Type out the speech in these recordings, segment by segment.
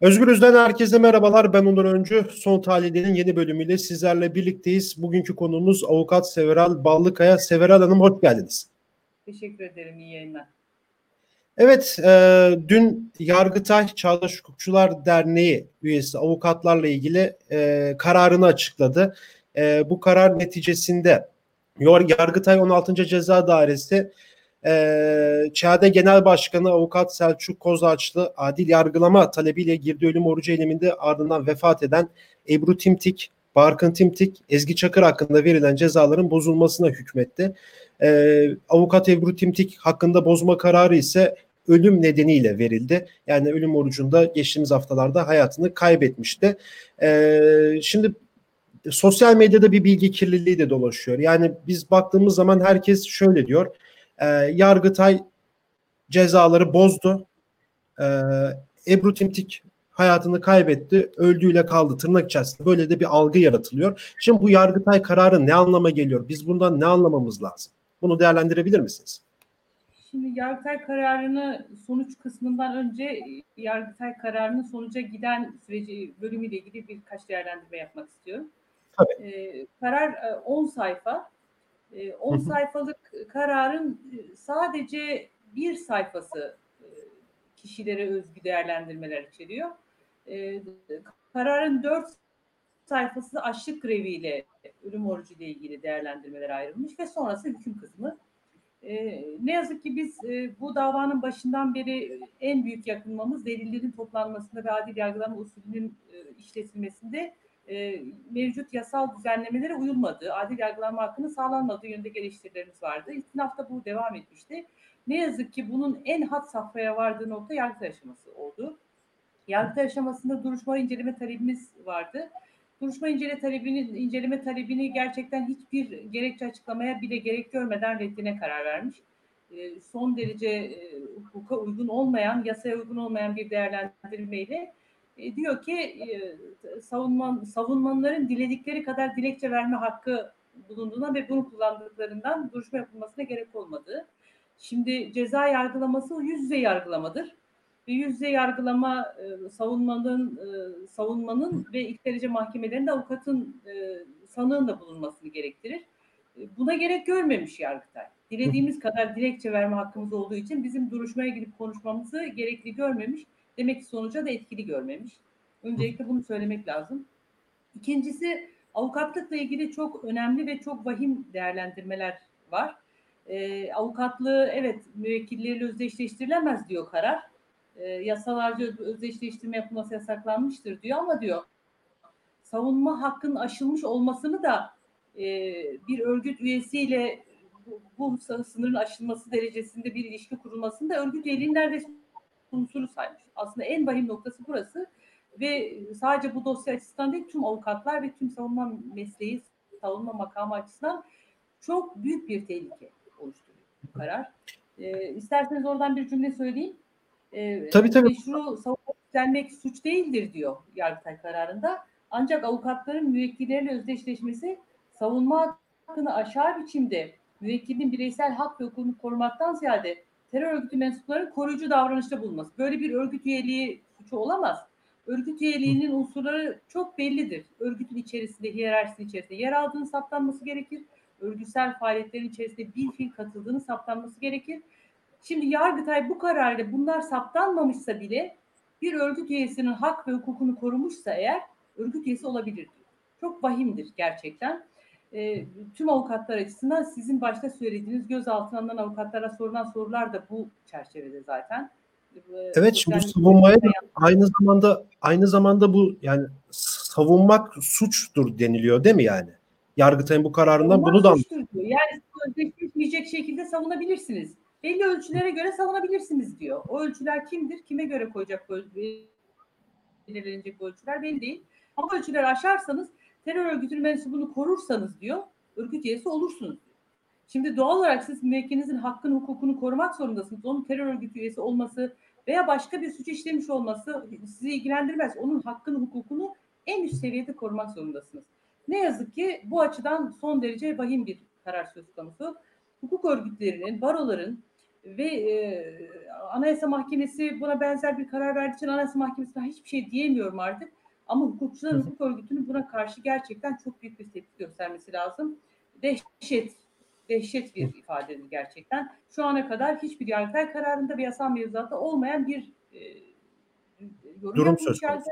Özgürüz'den herkese merhabalar. Ben Onur Öncü. Son Tahlil'in yeni bölümüyle sizlerle birlikteyiz. Bugünkü konuğumuz avukat Several Ballıkaya. Several Hanım hoş geldiniz. Teşekkür ederim. İyi yayınlar. Evet, e, dün Yargıtay Çağdaş Hukukçular Derneği üyesi avukatlarla ilgili e, kararını açıkladı. E, bu karar neticesinde Yargıtay 16. Ceza Dairesi e, ÇADE Genel Başkanı Avukat Selçuk Kozaçlı adil yargılama talebiyle girdi ölüm orucu eyleminde ardından vefat eden Ebru Timtik, Barkın Timtik, Ezgi Çakır hakkında verilen cezaların bozulmasına hükmetti. E, avukat Ebru Timtik hakkında bozma kararı ise ölüm nedeniyle verildi. Yani ölüm orucunda geçtiğimiz haftalarda hayatını kaybetmişti. E, şimdi sosyal medyada bir bilgi kirliliği de dolaşıyor. Yani biz baktığımız zaman herkes şöyle diyor e, Yargıtay cezaları bozdu. E, Ebru Timtik hayatını kaybetti, öldüğüyle kaldı tırnak içerisinde. Böyle de bir algı yaratılıyor. Şimdi bu Yargıtay kararı ne anlama geliyor? Biz bundan ne anlamamız lazım? Bunu değerlendirebilir misiniz? Şimdi Yargıtay kararını sonuç kısmından önce Yargıtay kararının sonuca giden süreci bölümüyle ilgili birkaç değerlendirme yapmak istiyorum. Tabii. Ee, karar 10 sayfa 10 ee, sayfalık kararın e, sadece bir sayfası e, kişilere özgü değerlendirmeler içeriyor. Ee, kararın dört sayfası açlık greviyle ölüm orucu ile ilgili değerlendirmeler ayrılmış ve sonrası hüküm kısmı. Ee, ne yazık ki biz e, bu davanın başından beri en büyük yakınmamız delillerin toplanmasında ve adil yargılama usulünün işletilmesinde e, mevcut yasal düzenlemelere uyulmadığı, adil yargılanma hakkının sağlanmadığı yönünde eleştirilerimiz vardı. İstinafta bu devam etmişti. Ne yazık ki bunun en hat safhaya vardığı nokta yargıtay aşaması oldu. Yargıtay aşamasında duruşma inceleme talebimiz vardı. Duruşma incele talebini, inceleme talebini gerçekten hiçbir gerekçe açıklamaya bile gerek görmeden reddine karar vermiş. E, son derece e, hukuka uygun olmayan, yasaya uygun olmayan bir değerlendirmeyle e, diyor ki e, savunman, savunmanların diledikleri kadar dilekçe verme hakkı bulunduğuna ve bunu kullandıklarından duruşma yapılmasına gerek olmadığı. Şimdi ceza yargılaması yüz yüze yargılamadır. Ve yüz yüze yargılama e, savunmanın e, savunmanın ve ilk derece mahkemelerinde avukatın e, sanığın da bulunmasını gerektirir. E, buna gerek görmemiş Yargıtay. Dilediğimiz kadar dilekçe verme hakkımız olduğu için bizim duruşmaya gidip konuşmamızı gerekli görmemiş demek ki sonuca da etkili görmemiş. Öncelikle bunu söylemek lazım. İkincisi avukatlıkla ilgili çok önemli ve çok vahim değerlendirmeler var. E, avukatlığı evet müvekkilleriyle özdeşleştirilemez diyor karar. E, yasalarca özdeşleştirme yapılması yasaklanmıştır diyor ama diyor savunma hakkının aşılmış olmasını da e, bir örgüt üyesiyle bu, bu sınırın aşılması derecesinde bir ilişki kurulmasını da örgüt üyeliğinin neredeyse unsuru saymış. Aslında en vahim noktası burası ve sadece bu dosya açısından değil tüm avukatlar ve tüm savunma mesleği, savunma makamı açısından çok büyük bir tehlike oluşturuyor bu karar. E, isterseniz oradan bir cümle söyleyeyim. E, tabii tabii. Meşru savunma üstlenmek suç değildir diyor Yargıtay kararında. Ancak avukatların müvekkilleriyle özdeşleşmesi savunma hakkını aşağı biçimde müvekkilin bireysel hak ve hukukunu korumaktan ziyade terör örgütü mensuplarının koruyucu davranışta bulunması. Böyle bir örgüt üyeliği suçu olamaz. Örgüt üyeliğinin unsurları çok bellidir. Örgütün içerisinde, hiyerarşisinin içerisinde yer aldığını saptanması gerekir. Örgütsel faaliyetlerin içerisinde bir fil katıldığını saptanması gerekir. Şimdi Yargıtay bu kararla bunlar saptanmamışsa bile bir örgüt üyesinin hak ve hukukunu korumuşsa eğer örgüt üyesi olabilir Çok vahimdir gerçekten e, tüm avukatlar açısından sizin başta söylediğiniz gözaltına alınan avukatlara sorulan sorular da bu çerçevede zaten. Ee, evet şimdi bu savunmaya da aynı zamanda aynı zamanda bu yani savunmak suçtur deniliyor değil mi yani? Yargıtay'ın bu kararından savunmak bunu da diyor. Yani sözleşmeyecek şekilde savunabilirsiniz. Belli ölçülere göre savunabilirsiniz diyor. O ölçüler kimdir? Kime göre koyacak belirlenecek ölçüler belli değil. Ama ölçüleri aşarsanız terör örgütünün mensubunu korursanız diyor, örgüt üyesi olursunuz diyor. Şimdi doğal olarak siz müvekkilinizin hakkını, hukukunu korumak zorundasınız. Onun terör örgütü üyesi olması veya başka bir suç işlemiş olması sizi ilgilendirmez. Onun hakkını, hukukunu en üst seviyede korumak zorundasınız. Ne yazık ki bu açıdan son derece vahim bir karar söz konusu. Hukuk örgütlerinin, baroların ve e, Anayasa Mahkemesi buna benzer bir karar verdiği için Anayasa Mahkemesi'ne hiçbir şey diyemiyorum artık. Ama hukukçuların hukuk örgütünün buna karşı gerçekten çok büyük bir tepki göstermesi lazım. Dehşet, dehşet bir ifadedir gerçekten. Şu ana kadar hiçbir yargıtay kararında bir yasal mevzuatta olmayan bir e, yorum Durum söz konusu.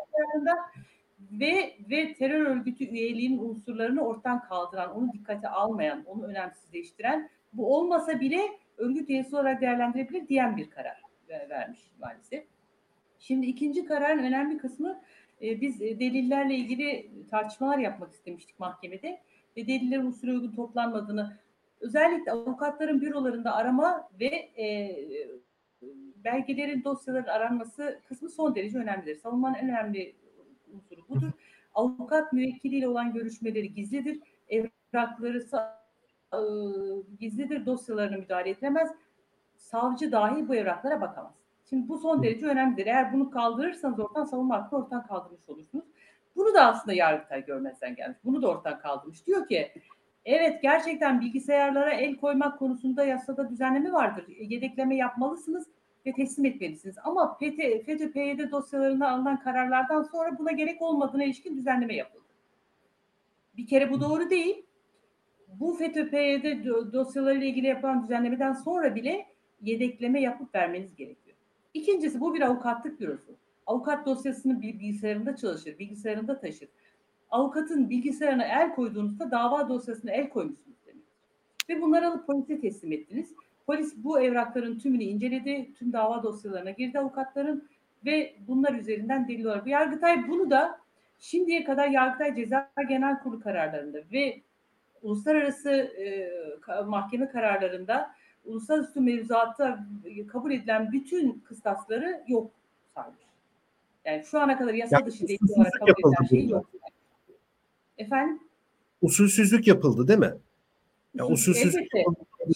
Ve, ve terör örgütü üyeliğinin unsurlarını ortadan kaldıran, onu dikkate almayan, onu önemsizleştiren, bu olmasa bile örgüt üyesi olarak değerlendirebilir diyen bir karar vermiş maalesef. Şimdi ikinci kararın önemli kısmı e, biz e, delillerle ilgili tartışmalar yapmak istemiştik mahkemede ve delillerin usulü uygun toplanmadığını özellikle avukatların bürolarında arama ve e, belgelerin dosyaların aranması kısmı son derece önemlidir. Savunmanın en önemli unsuru budur. Avukat müvekkiliyle olan görüşmeleri gizlidir. Evrakları e, gizlidir. Dosyalarına müdahale edilemez. Savcı dahi bu evraklara bakamaz. Şimdi bu son derece önemlidir. Eğer bunu kaldırırsanız ortadan savunma hakkını ortadan kaldırmış olursunuz. Bunu da aslında Yargıtay görmezden gelmiş. Bunu da ortadan kaldırmış. Diyor ki evet gerçekten bilgisayarlara el koymak konusunda yasada düzenleme vardır. Yedekleme yapmalısınız ve teslim etmelisiniz. Ama PT, FETÖ PYD dosyalarında alınan kararlardan sonra buna gerek olmadığına ilişkin düzenleme yapıldı. Bir kere bu doğru değil. Bu FETÖ PYD dosyalarıyla ilgili yapılan düzenlemeden sonra bile yedekleme yapıp vermeniz gerekiyor. İkincisi bu bir avukatlık bürosu. Avukat dosyasını bilgisayarında çalışır, bilgisayarında taşır. Avukatın bilgisayarına el koyduğunuzda dava dosyasına el koymuşsunuz demek. Ve bunları alıp polise teslim ettiniz. Polis bu evrakların tümünü inceledi. Tüm dava dosyalarına girdi avukatların ve bunlar üzerinden delil olarak. Yargıtay bunu da şimdiye kadar Yargıtay Ceza Genel Kurulu kararlarında ve uluslararası e, mahkeme kararlarında uluslararası mevzuatta kabul edilen bütün kıstasları yok saymış. Yani şu ana kadar yasa dışı delil olarak kabul edilen şey yok. Efendim? Usulsüzlük yapıldı değil mi? Ya usulsüzlük Elbette.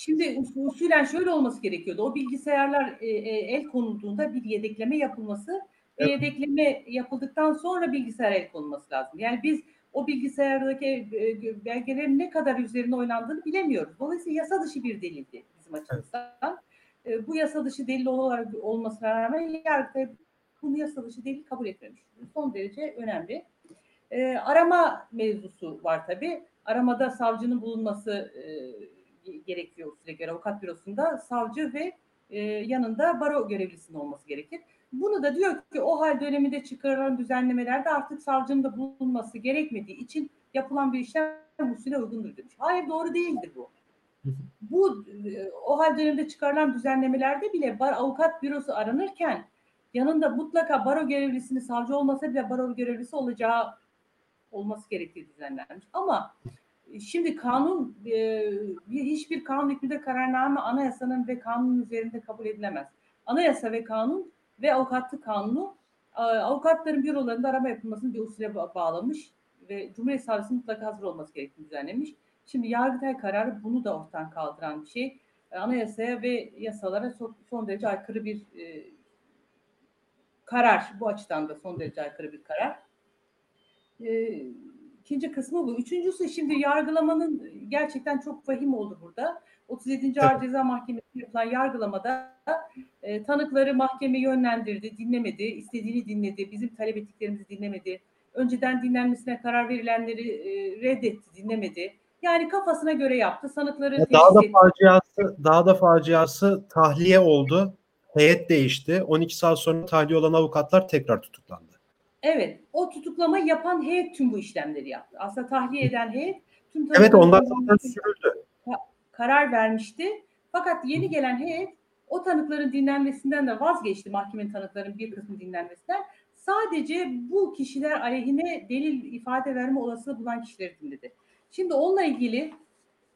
Şimdi usulen şöyle olması gerekiyordu. O bilgisayarlar e, e, el konulduğunda bir yedekleme yapılması evet. yedekleme yapıldıktan sonra bilgisayar el konulması lazım. Yani biz o bilgisayardaki e, belgelerin ne kadar üzerine oynandığını bilemiyoruz. Dolayısıyla yasa dışı bir delildi bizim açımızdan. Evet. Bu yasa dışı delil olarak olmasına rağmen yargıta bunu yasa dışı delil kabul etmemiş. Son derece önemli. E, arama mevzusu var tabii. Aramada savcının bulunması e, gerekiyor usulüne göre avukat bürosunda savcı ve e, yanında baro görevlisinin olması gerekir. Bunu da diyor ki o hal döneminde çıkarılan düzenlemelerde artık savcının da bulunması gerekmediği için yapılan bir işlem usule uygundur demiş. Hayır doğru değildir bu. Bu e, o hal döneminde çıkarılan düzenlemelerde bile bar, avukat bürosu aranırken yanında mutlaka baro görevlisini savcı olmasa bile baro görevlisi olacağı olması gerektiği düzenlenmiş. Ama Şimdi kanun e, hiçbir kanun hükmünde kararname anayasanın ve kanunun üzerinde kabul edilemez. Anayasa ve kanun ve avukatlık kanunu e, avukatların bürolarında arama yapılmasını bir usule bağlamış ve Cumhuriyet Savcısı mutlaka hazır olması gerektiğini düzenlemiş. Şimdi Yargıtay kararı bunu da ortadan kaldıran bir şey. E, anayasaya ve yasalara son, son derece aykırı bir e, karar. Bu açıdan da son derece aykırı bir karar. E, İkinci kısmı bu. Üçüncüsü şimdi yargılamanın gerçekten çok vahim oldu burada. 37. Ağır Ceza Mahkemesi yapılan yargılamada e, tanıkları mahkeme yönlendirdi, dinlemedi, istediğini dinledi, bizim talep ettiklerimizi dinlemedi. Önceden dinlenmesine karar verilenleri e, reddetti, dinlemedi. Yani kafasına göre yaptı. Sanıkları daha da faciası, daha da faciası tahliye oldu. Heyet değişti. 12 saat sonra tahliye olan avukatlar tekrar tutuklandı. Evet, o tutuklama yapan heyet tüm bu işlemleri yaptı. Aslında tahliye eden heyet tüm Evet, ondan sonra sürüldü. Karar vermişti. Fakat yeni gelen heyet o tanıkların dinlenmesinden de vazgeçti. Mahkemenin tanıkların bir kısmı dinlenmesinden. Sadece bu kişiler aleyhine delil ifade verme olasılığı bulan kişileri dinledi. Şimdi onunla ilgili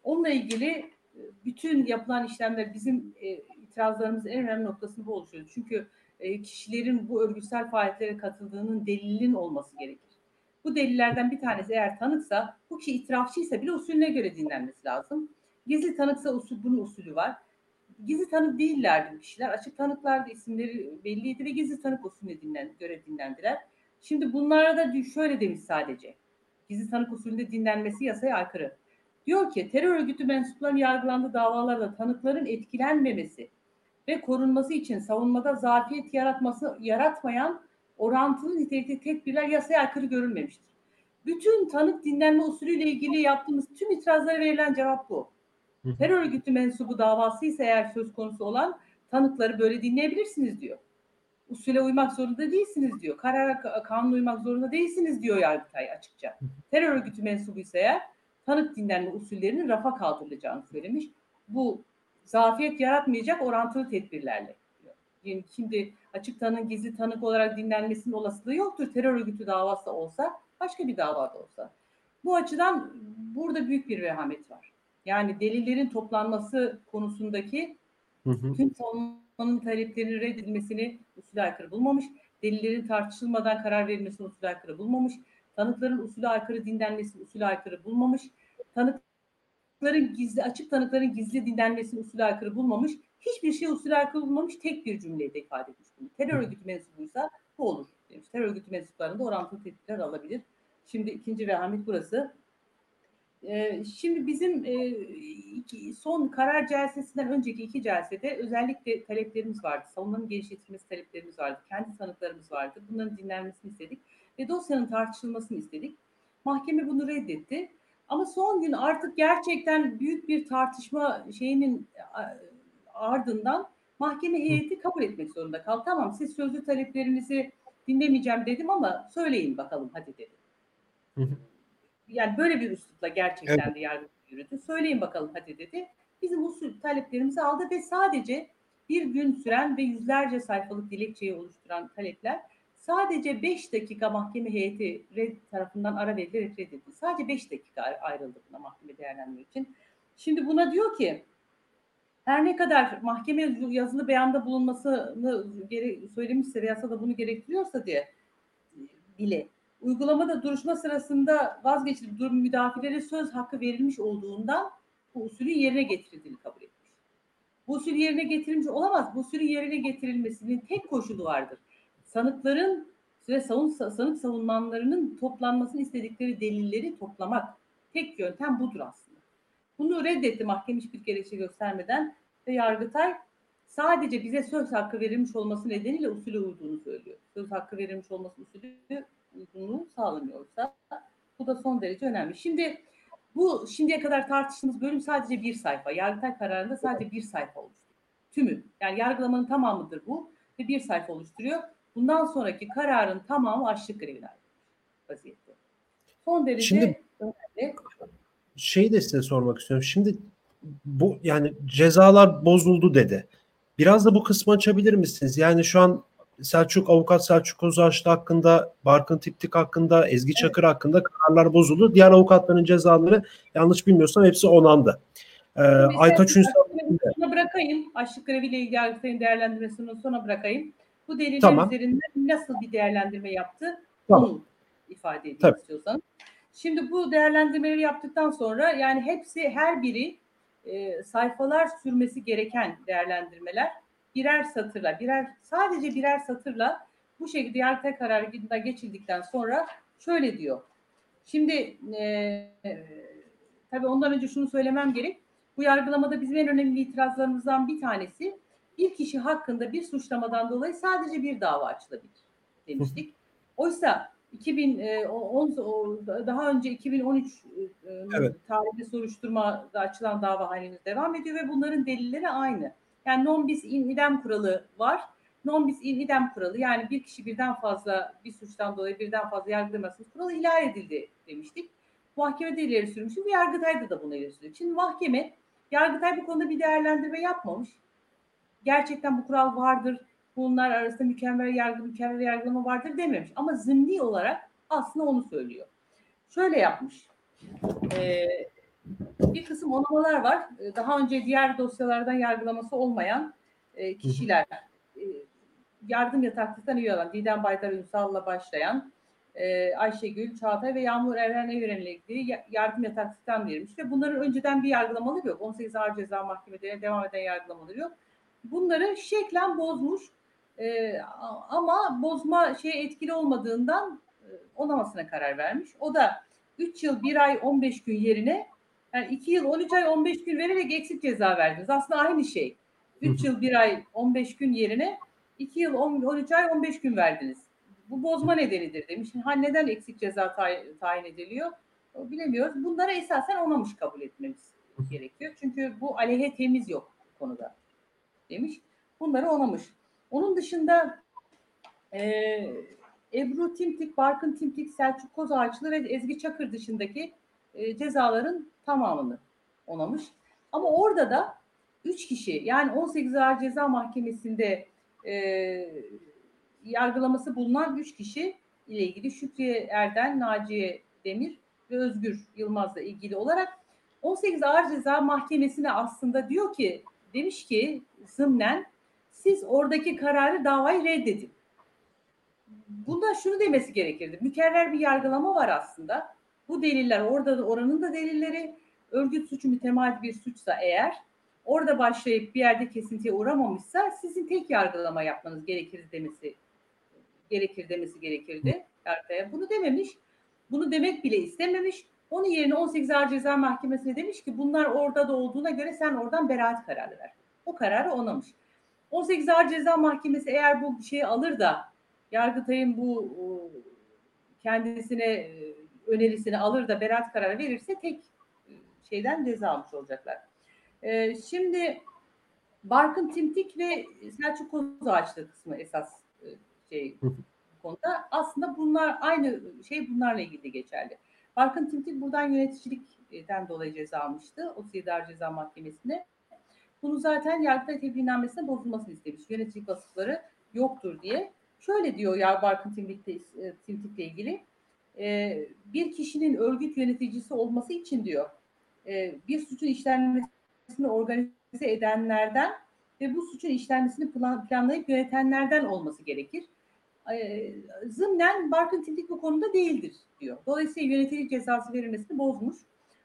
onunla ilgili e, bütün yapılan işlemler bizim e, itirazlarımızın en önemli noktasını bu oluşuyor. Çünkü e, kişilerin bu örgütsel faaliyetlere katıldığının delilin olması gerekir. Bu delillerden bir tanesi eğer tanıksa, bu kişi itirafçıysa bile usulüne göre dinlenmesi lazım. Gizli tanıksa usul, bunun usulü var. Gizli tanık değillerdi bu kişiler. Açık tanıklardı isimleri belliydi ve gizli tanık usulüne dinlen, göre dinlendiler. Şimdi bunlara da şöyle demiş sadece. Gizli tanık usulünde dinlenmesi yasaya aykırı. Diyor ki terör örgütü mensuplarının yargılandığı davalarda tanıkların etkilenmemesi ve korunması için savunmada zafiyet yaratması yaratmayan orantılı nitelikli tedbirler yasaya aykırı görülmemiştir. Bütün tanık dinlenme usulüyle ilgili yaptığımız tüm itirazlara verilen cevap bu. Terör örgütü mensubu davası ise eğer söz konusu olan tanıkları böyle dinleyebilirsiniz diyor. Usule uymak zorunda değilsiniz diyor. Karara kanuna uymak zorunda değilsiniz diyor Yargıtay açıkça. Terör örgütü mensubu ise eğer tanık dinlenme usullerinin rafa kaldırılacağını söylemiş. Bu zafiyet yaratmayacak orantılı tedbirlerle. Yani şimdi açık tanığın gizli tanık olarak dinlenmesinin olasılığı yoktur. Terör örgütü davası olsa, başka bir davada olsa. Bu açıdan burada büyük bir vehamet var. Yani delillerin toplanması konusundaki hı hı. tüm savunmanın taleplerinin reddedilmesini usule aykırı bulmamış. Delillerin tartışılmadan karar verilmesini usule aykırı bulmamış. Tanıkların usule aykırı dinlenmesini usule aykırı bulmamış. Tanıkların gizli, açık tanıkların gizli dinlenmesini usule aykırı bulmamış. Hiçbir şey usule aykırı bulmamış. Tek bir cümleyle ifade etmiş bunu. Terör örgütü mensubuysa bu olur demiş. Terör örgütü mensuplarında orantılı tedbirler alabilir. Şimdi ikinci vehamet burası. Ee, şimdi bizim e, son karar celsesinden önceki iki celsede özellikle taleplerimiz vardı. Savunmanın genişletilmesi taleplerimiz vardı. Kendi tanıklarımız vardı. Bunların dinlenmesini istedik ve dosyanın tartışılmasını istedik. Mahkeme bunu reddetti. Ama son gün artık gerçekten büyük bir tartışma şeyinin ardından mahkeme heyeti kabul etmek zorunda kaldı. Tamam siz sözlü taleplerinizi dinlemeyeceğim dedim ama söyleyin bakalım hadi dedi. Yani böyle bir üslupla gerçekten evet. de yargı yürüdü. Söyleyin bakalım hadi dedi. Bizim usul taleplerimizi aldı ve sadece bir gün süren ve yüzlerce sayfalık dilekçeyi oluşturan talepler sadece 5 dakika mahkeme heyeti red tarafından ara verilerek reddedildi. Sadece 5 dakika ayrıldı buna mahkeme değerlendirme için. Şimdi buna diyor ki her ne kadar mahkeme yazılı beyanda bulunmasını gere söylemişse ve yasada bunu gerektiriyorsa diye bile uygulamada duruşma sırasında vazgeçilip durum müdafilere söz hakkı verilmiş olduğundan bu usulün yerine getirildiğini kabul etmiş. Bu usul yerine getirilmiş olamaz. Bu usulün yerine getirilmesinin tek koşulu vardır. Sanıkların ve savun, sanık savunmanlarının toplanmasını istedikleri delilleri toplamak. Tek yöntem budur aslında. Bunu reddetti mahkeme hiçbir gerekçe göstermeden ve Yargıtay sadece bize söz hakkı verilmiş olması nedeniyle usule uyduğunu söylüyor. Söz hakkı verilmiş olması usulü uygunluğu sağlamıyorsa bu da son derece önemli. Şimdi bu şimdiye kadar tartıştığımız bölüm sadece bir sayfa. Yargıtay kararında sadece bir sayfa oluşturuyor. Tümü. Yani yargılamanın tamamıdır bu ve bir sayfa oluşturuyor. Bundan sonraki kararın tamamı açlık grevine vaziyette. Son derece Şimdi, önemli. Şeyi de size sormak istiyorum. Şimdi bu yani cezalar bozuldu dedi. Biraz da bu kısmı açabilir misiniz? Yani şu an Selçuk avukat Selçuk Ozaçlı hakkında, Barkın Tiptik hakkında, Ezgi Çakır evet. hakkında kararlar bozuldu. Diğer avukatların cezaları yanlış bilmiyorsam hepsi onandı. Ee, Aytaç Ünsal sona bırakayım. Açlık greviyle ilgili Yargıtay'ın değerlendirmesini sona bırakayım. Bu deliller tamam. üzerinden nasıl bir değerlendirme yaptı? Tamam. Onu ifade edeyim Tabii. istiyorsanız. Şimdi bu değerlendirmeleri yaptıktan sonra yani hepsi her biri e, sayfalar sürmesi gereken değerlendirmeler birer satırla, birer sadece birer satırla bu şekilde yargıtay kararında geçildikten sonra şöyle diyor. Şimdi e, e, tabii ondan önce şunu söylemem gerek. Bu yargılamada bizim en önemli itirazlarımızdan bir tanesi bir kişi hakkında bir suçlamadan dolayı sadece bir dava açılabilir demiştik. Oysa 2010 e, daha önce 2013 e, evet. tarihli soruşturmada açılan dava halimiz devam ediyor ve bunların delilleri aynı. Yani non bis in idem kuralı var. Non bis in idem kuralı yani bir kişi birden fazla bir suçtan dolayı birden fazla yargılamasız kuralı ihlal edildi demiştik. Mahkemede ileri sürmüştü. Yargıtay'da da buna ileri sürüyor. Şimdi mahkeme Yargıtay bu konuda bir değerlendirme yapmamış. Gerçekten bu kural vardır. Bunlar arasında mükemmel yargı, mükemmel yargılama vardır dememiş. Ama zımni olarak aslında onu söylüyor. Şöyle yapmış. Ee, bir kısım onamalar var. Ee, daha önce diğer dosyalardan yargılaması olmayan e, kişiler e, yardım yataklıktan üye olan Didem Baydar Ünsal'la başlayan e, Ayşegül, Çağatay ve Yağmur Evren Evren'le ilgili yardım yataklıktan verilmiş ve bunların önceden bir yargılamaları yok. 18 Ağır Ceza Mahkemelerine devam eden yargılamaları yok. Bunları şeklen bozmuş ama bozma şey etkili olmadığından onamasına karar vermiş. O da 3 yıl 1 ay 15 gün yerine yani 2 yıl 13 ay 15 gün vererek eksik ceza verdiniz. Aslında aynı şey. 3 yıl 1 ay 15 gün yerine 2 yıl 10, 13 ay 15 gün verdiniz. Bu bozma nedenidir demiş. Ha neden eksik ceza tay- tayin ediliyor? Bilemiyoruz. Bunlara esasen onamış kabul etmemiz gerekiyor. Çünkü bu aleyhe temiz yok konuda demiş. Bunları onamış. Onun dışında e, Ebru Timtik, Barkın Timtik, Selçuk Kozağaçlı ve Ezgi Çakır dışındaki e, cezaların tamamını onamış. Ama orada da 3 kişi yani 18 Ağır Ceza Mahkemesi'nde e, yargılaması bulunan 3 kişi ile ilgili Şükriye Erden, Naciye Demir ve Özgür Yılmaz'la ilgili olarak 18 Ağır Ceza Mahkemesi'ne aslında diyor ki demiş ki zımnen siz oradaki kararı davayı reddedin. Bunda şunu demesi gerekirdi. Mükerrer bir yargılama var aslında. Bu deliller orada da oranın da delilleri örgüt suçu mütemadi bir suçsa eğer orada başlayıp bir yerde kesintiye uğramamışsa sizin tek yargılama yapmanız gerekir demesi gerekir demesi gerekirdi yargıya. Bunu dememiş. Bunu demek bile istememiş. Onun yerine 18 Ağır Ceza Mahkemesi'ne demiş ki bunlar orada da olduğuna göre sen oradan beraat kararı ver. O kararı onamış. 18 Ağır Ceza Mahkemesi eğer bu şeyi alır da Yargıtay'ın bu kendisine önerisini alır da beraat kararı verirse tek şeyden ceza almış olacaklar. Şimdi Barkın Timtik ve Selçuk Kozağaçlı kısmı esas şey konuda. Aslında bunlar aynı şey bunlarla ilgili de geçerli. Barkın Timtik buradan yöneticilikten dolayı ceza almıştı. 37 Ağır Ceza Mahkemesi'ne. Bunu zaten Yargıtay tebliğnamesine bozulmasını istemiş. Yöneticilik vasıfları yoktur diye. Şöyle diyor ya Barkın Timtik'le Timtik'le ilgili. bir kişinin örgüt yöneticisi olması için diyor bir suçun işlenmesini organize edenlerden ve bu suçun işlenmesini plan, planlayıp yönetenlerden olması gerekir. E, zımnen Barkın Timtik bu konuda değildir diyor. Dolayısıyla yöneticilik cezası verilmesini bozmuş.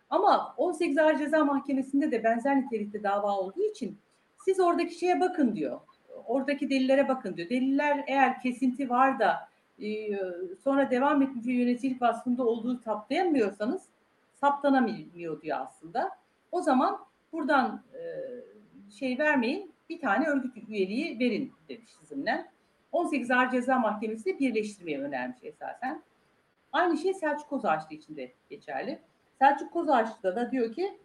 Ama 18 Ağır Ceza Mahkemesi'nde de benzer nitelikte dava olduğu için siz oradaki şeye bakın diyor. Oradaki delillere bakın diyor. Deliller eğer kesinti var da e, sonra devam etmiş yöneticilik vasfında olduğu saptayamıyorsanız saptanamıyor diyor aslında. O zaman buradan e, şey vermeyin bir tane örgüt üyeliği verin demiş zımnen. 18 Ağır Ceza Mahkemesi birleştirmeye önermiş esasen. Aynı şey Selçuk Kozağaçlı için de geçerli. Selçuk Kozağaçlı'da da diyor ki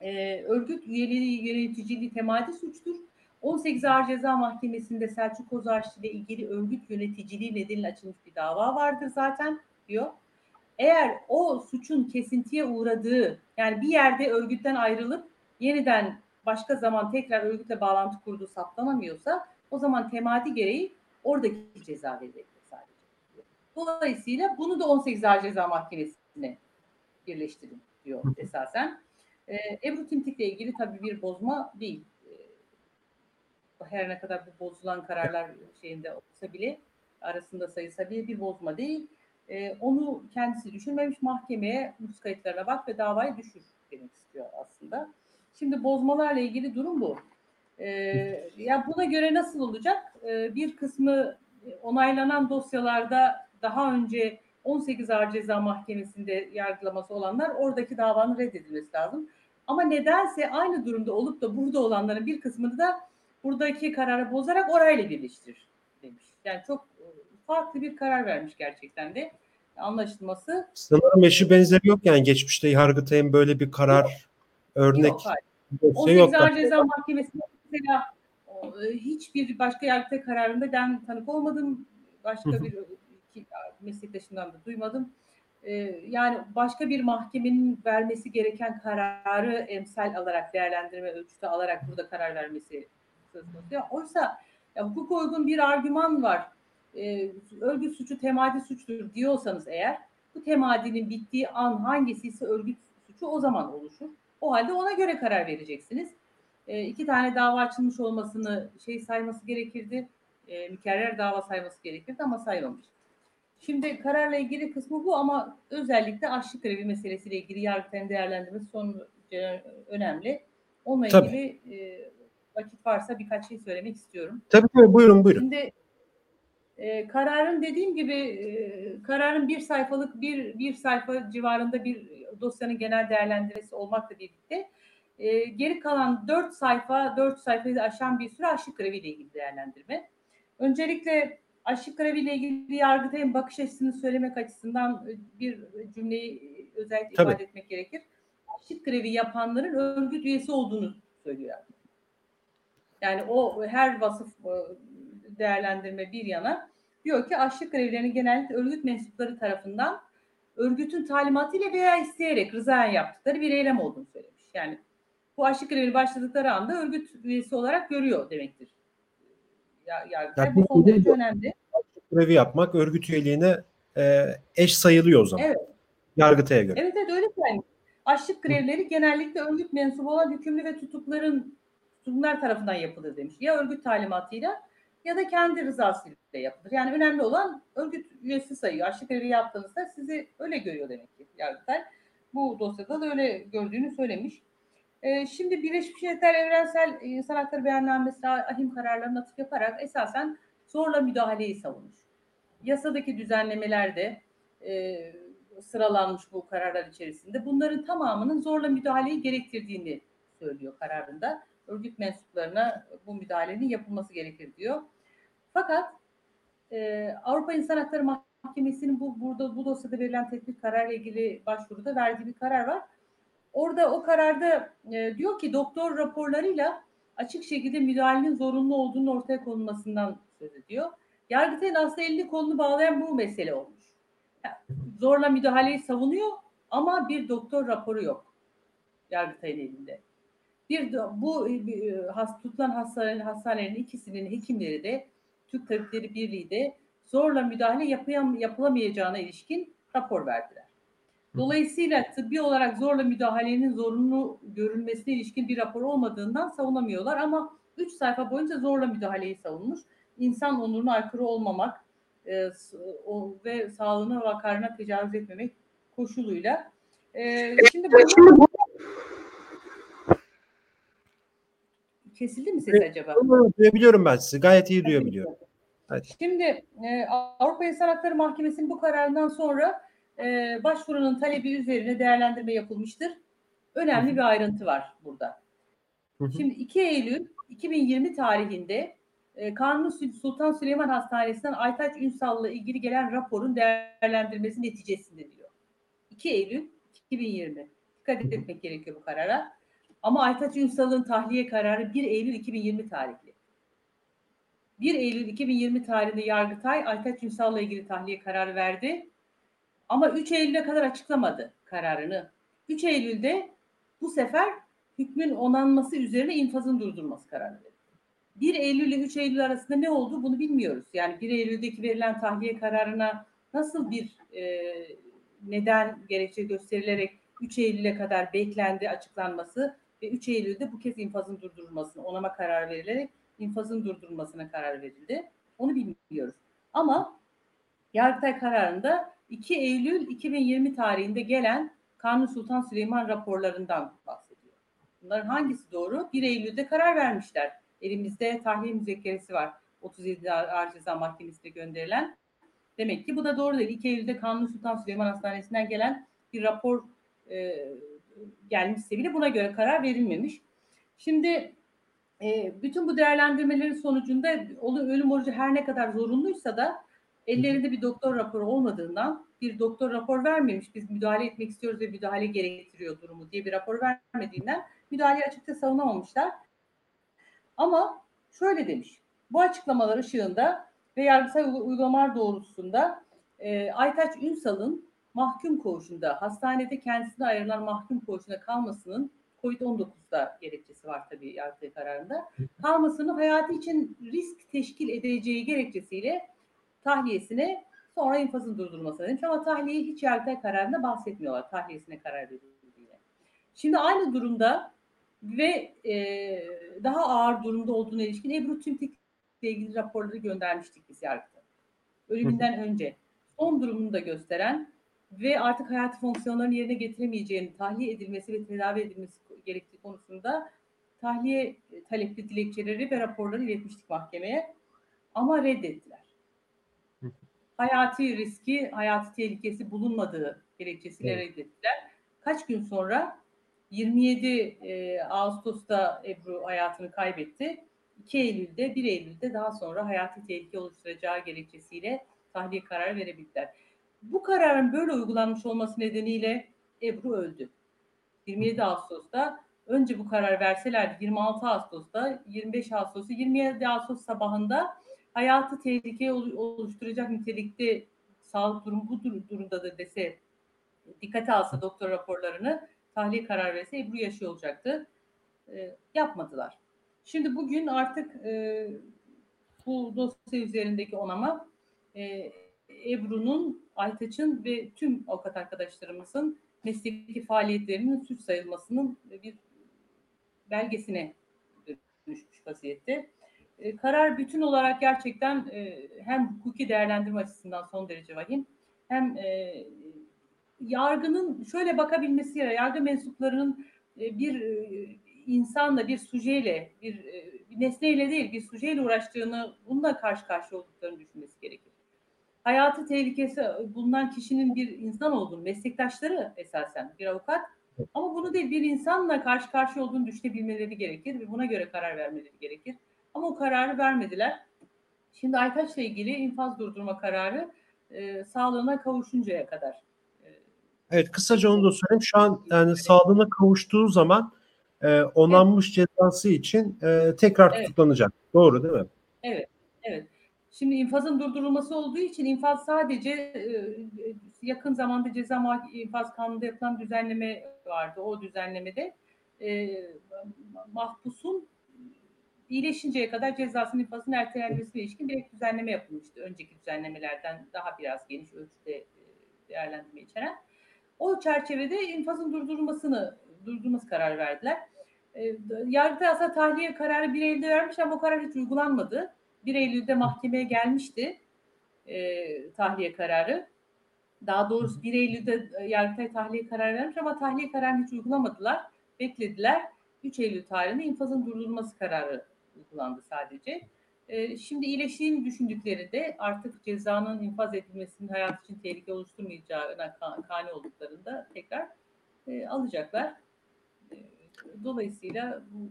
e, örgüt üyeliği yöneticiliği temadi suçtur. 18 Ağır Ceza Mahkemesi'nde Selçuk Kozağaçlı ile ilgili örgüt yöneticiliği nedeniyle açılmış bir dava vardır zaten diyor. Eğer o suçun kesintiye uğradığı yani bir yerde örgütten ayrılıp yeniden başka zaman tekrar örgütle bağlantı kurduğu saptanamıyorsa o zaman temadi gereği oradaki ceza verilecektir sadece. Dolayısıyla bunu da 18 Ağır Ceza Mahkemesi'ne birleştirin diyor esasen. Ee, Ebru Timtik'le ilgili tabii bir bozma değil. Her ne kadar bu bozulan kararlar şeyinde olsa bile arasında sayılsa bile bir bozma değil. Ee, onu kendisi düşünmemiş mahkemeye nüfus kayıtlarına bak ve davayı düşür demek istiyor aslında. Şimdi bozmalarla ilgili durum bu. Ee, ya buna göre nasıl olacak? Ee, bir kısmı onaylanan dosyalarda daha önce 18 Ağır Ceza Mahkemesi'nde yargılaması olanlar oradaki davanın reddedilmesi lazım. Ama nedense aynı durumda olup da burada olanların bir kısmını da buradaki kararı bozarak orayla birleştirir demiş. Yani çok farklı bir karar vermiş gerçekten de anlaşılması. Sanırım eşi benzeri yok yani geçmişte Yargıtay'ın böyle bir karar yok. örnek yok, hayır. 18 Ağır Ceza Mahkemesi'nde mesela hiçbir başka yargıtay kararında ben tanık olmadım. Başka bir meslektaşımdan da duymadım. Ee, yani başka bir mahkemenin vermesi gereken kararı emsal alarak değerlendirme ölçütü alarak burada karar vermesi söz konusu. Oysa ya, hukuka uygun bir argüman var. Ee, örgüt suçu temadi suçtur diyorsanız eğer bu temadinin bittiği an hangisi ise örgüt suçu o zaman oluşur. O halde ona göre karar vereceksiniz. E, iki tane dava açılmış olmasını şey sayması gerekirdi. E, mükerrer dava sayması gerekirdi ama saymamış. Şimdi kararla ilgili kısmı bu ama özellikle açlık grevi meselesiyle ilgili yargıtayın değerlendirmesi son önemli. Onunla tabii. ilgili e, vakit varsa birkaç şey söylemek istiyorum. Tabii tabii buyurun buyurun. Şimdi e, kararın dediğim gibi e, kararın bir sayfalık bir bir sayfa civarında bir dosyanın genel değerlendirmesi olmakla birlikte E, geri kalan 4 sayfa, 4 sayfayı aşan bir süre aşık greviyle ilgili değerlendirme. Öncelikle aşık greviyle ilgili Yargıtay'ın bakış açısını söylemek açısından bir cümleyi özellikle Tabii. ifade etmek gerekir. Aşık grevi yapanların örgüt üyesi olduğunu söylüyor. Yani o her vasıf e, değerlendirme bir yana diyor ki açlık grevlerini genellikle örgüt mensupları tarafından örgütün talimatıyla veya isteyerek rızayen yaptıkları bir eylem olduğunu söylemiş. Yani bu açlık grevi başladıkları anda örgüt üyesi olarak görüyor demektir. Ya, yani, yani bu konuda önemli. Açlık grevi yapmak örgüt üyeliğine e, eş sayılıyor o zaman. Evet. Yargıtay'a göre. Evet evet öyle yani. Açlık grevleri genellikle örgüt mensubu olan hükümlü ve tutukların tutumlar tarafından yapılır demiş. Ya örgüt talimatıyla ya da kendi rızasıyla yapılır. Yani önemli olan örgüt üyesi sayıyor. Açlık grevi yaptığınızda sizi öyle görüyor demek ki Yargıtay. Bu dosyada da öyle gördüğünü söylemiş. Ee, şimdi Birleşmiş Milletler Evrensel İnsan Hakları Beyannamesi ahim kararlarına atıf yaparak esasen zorla müdahaleyi savunmuş. Yasadaki düzenlemelerde e, sıralanmış bu kararlar içerisinde bunların tamamının zorla müdahaleyi gerektirdiğini söylüyor kararında örgüt mensuplarına bu müdahalenin yapılması gerekir diyor. Fakat e, Avrupa İnsan Hakları Mahkemesi'nin bu burada bu dosyada verilen teklif kararla ilgili başvuruda verdiği bir karar var. Orada o kararda e, diyor ki doktor raporlarıyla açık şekilde müdahalenin zorunlu olduğunu ortaya konulmasından söz ediyor. Yargıtay'ın aslında elini kolunu bağlayan bu mesele olmuş. Zorla müdahaleyi savunuyor ama bir doktor raporu yok Yargıtay'ın elinde. Bir de bu e, e, has, tutulan hastanelerin, hastanelerin ikisinin hekimleri de Türk Tabipleri Birliği de zorla müdahale yapayam, yapılamayacağına ilişkin rapor verdiler. Dolayısıyla tıbbi olarak zorla müdahalenin zorunlu görülmesine ilişkin bir rapor olmadığından savunamıyorlar ama 3 sayfa boyunca zorla müdahaleyi savunmuş. İnsan onuruna aykırı olmamak e, o, ve sağlığına vakarına tecavüz etmemek koşuluyla. E, şimdi bu Kesildi mi ses acaba? Duyabiliyorum ben sizi. Gayet iyi duyabiliyorum. Hadi. Şimdi e, Avrupa İnsan Hakları Mahkemesi'nin bu kararından sonra e, başvurunun talebi üzerine değerlendirme yapılmıştır. Önemli bir ayrıntı var burada. Şimdi 2 Eylül 2020 tarihinde e, Kanuni Sultan Süleyman Hastanesi'nden Aytaç Ünsal'la ilgili gelen raporun değerlendirmesi neticesinde diyor. 2 Eylül 2020. Dikkat etmek gerekiyor bu karara. Ama Aytaç Ünsal'ın tahliye kararı 1 Eylül 2020 tarihli. 1 Eylül 2020 tarihinde Yargıtay Aytaç Ünsal'la ilgili tahliye kararı verdi. Ama 3 Eylül'e kadar açıklamadı kararını. 3 Eylül'de bu sefer hükmün onanması üzerine infazın durdurması kararı verdi. 1 Eylül ile 3 Eylül arasında ne oldu bunu bilmiyoruz. Yani 1 Eylül'deki verilen tahliye kararına nasıl bir e, neden gerekçe gösterilerek 3 Eylül'e kadar beklendi açıklanması ve 3 Eylül'de bu kez infazın durdurulmasına, onama karar verilerek infazın durdurulmasına karar verildi. Onu bilmiyoruz. Ama Yargıtay kararında 2 Eylül 2020 tarihinde gelen Kanuni Sultan Süleyman raporlarından bahsediyor. Bunların hangisi doğru? 1 Eylül'de karar vermişler. Elimizde tahliye müzekkeresi var. 37 Ağır Ceza Mahkemesi'ne gönderilen. Demek ki bu da doğru değil. 2 Eylül'de Kanuni Sultan Süleyman Hastanesi'nden gelen bir rapor e, gelmişse bile buna göre karar verilmemiş. Şimdi e, bütün bu değerlendirmelerin sonucunda ölüm orucu her ne kadar zorunluysa da ellerinde bir doktor raporu olmadığından bir doktor rapor vermemiş biz müdahale etmek istiyoruz ve müdahale gerektiriyor durumu diye bir rapor vermediğinden müdahale açıkça savunamamışlar. Ama şöyle demiş bu açıklamalar ışığında ve yargısal uygulamalar doğrultusunda e, Aytaç Ünsal'ın mahkum koğuşunda, hastanede kendisine ayrılan mahkum koğuşunda kalmasının COVID-19'da gerekçesi var tabii yargı kararında. Kalmasının hayatı için risk teşkil edeceği gerekçesiyle tahliyesine sonra infazın durdurulmasına demiş ama tahliye hiç yargı kararında bahsetmiyorlar tahliyesine karar verildiğine. Şimdi aynı durumda ve e, daha ağır durumda olduğuna ilişkin Ebru Tümtik ile ilgili raporları göndermiştik biz yargıda. Ölümünden önce son durumunu da gösteren ve artık hayati fonksiyonlarını yerine getiremeyeceğini, tahliye edilmesi ve tedavi edilmesi gerektiği konusunda tahliye talepli dilekçeleri ve raporları iletmiştik mahkemeye. Ama reddettiler. Hayati riski, hayati tehlikesi bulunmadığı gerekçesiyle evet. reddettiler. Kaç gün sonra 27 e, Ağustos'ta Ebru hayatını kaybetti. 2 Eylül'de, 1 Eylül'de daha sonra hayati tehlike oluşturacağı gerekçesiyle tahliye kararı verebildiler. Bu kararın böyle uygulanmış olması nedeniyle Ebru öldü. 27 Ağustos'ta önce bu karar verselerdi 26 Ağustos'ta 25 Ağustos'ta 27 Ağustos sabahında hayatı tehlikeye oluşturacak nitelikte sağlık durumu bu durumda dese dikkate alsa doktor raporlarını tahliye karar verse Ebru yaşıyor olacaktı. E, yapmadılar. Şimdi bugün artık e, bu dosya üzerindeki onama e, Ebru'nun, Aytaç'ın ve tüm avukat arkadaşlarımızın mesleki faaliyetlerinin suç sayılmasının bir belgesine dönüşmüş vaziyette. E, karar bütün olarak gerçekten e, hem hukuki değerlendirme açısından son derece vahim hem e, yargının şöyle bakabilmesi ya yargı mensuplarının bir insanla bir sujeyle bir, bir nesneyle değil bir sujeyle uğraştığını bununla karşı karşıya olduklarını düşünmesi gerekir. Hayatı tehlikesi bulunan kişinin bir insan olduğunu, meslektaşları esasen bir avukat ama bunu değil bir insanla karşı karşıya olduğunu düşünebilmeleri gerekir ve buna göre karar vermeleri gerekir. Ama o kararı vermediler. Şimdi Aytaç'la ilgili infaz durdurma kararı e, sağlığına kavuşuncaya kadar. E, evet kısaca onu da söyleyeyim. Şu an yani sağlığına kavuştuğu zaman e, onanmış evet. cezası için e, tekrar evet. tutuklanacak. Doğru değil mi? Evet. Evet. Şimdi infazın durdurulması olduğu için infaz sadece e, yakın zamanda ceza infaz kanunda yapılan düzenleme vardı. O düzenlemede e, mahpusun iyileşinceye kadar cezasının infazın ertelenmesine ilişkin bir düzenleme yapılmıştı. Önceki düzenlemelerden daha biraz geniş ölçüde e, değerlendirme içeren. O çerçevede infazın durdurulmasını durdurması kararı verdiler. E, Yargıtay aslında tahliye kararı 1 Eylül'de vermiş ama o karar hiç uygulanmadı. 1 Eylül'de mahkemeye gelmişti e, tahliye kararı. Daha doğrusu 1 Eylül'de e, Yargıtay tahliye kararı vermiş ama tahliye kararını hiç uygulamadılar. Beklediler. 3 Eylül tarihinde infazın durdurulması kararı uygulandı sadece. E, şimdi iyileştiğini düşündüklerinde artık cezanın infaz edilmesinin hayat için tehlike oluşturmayacağına kani olduklarında tekrar e, alacaklar. E, dolayısıyla bu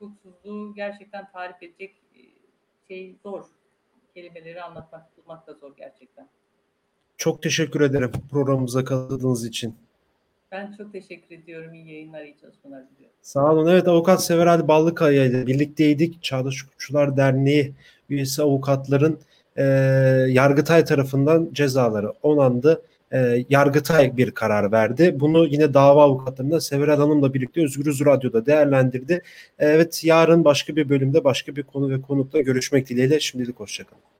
hukuksuzluğu gerçekten tarif edecek şey zor. Kelimeleri anlatmak, bulmak da zor gerçekten. Çok teşekkür ederim programımıza katıldığınız için. Ben çok teşekkür ediyorum. İyi yayınlar, iyi çalışmalar diliyorum. Sağ olun. Evet avukat Sever Ali Ballıkaya ile birlikteydik. Çağdaş Hukukçular Derneği üyesi avukatların e, Yargıtay tarafından cezaları onandı. E, Yargıtay bir karar verdi. Bunu yine dava avukatlarında Sever Hanım'la birlikte Özgürüz Radyo'da değerlendirdi. Evet yarın başka bir bölümde başka bir konu ve konukla görüşmek dileğiyle. Şimdilik hoşçakalın.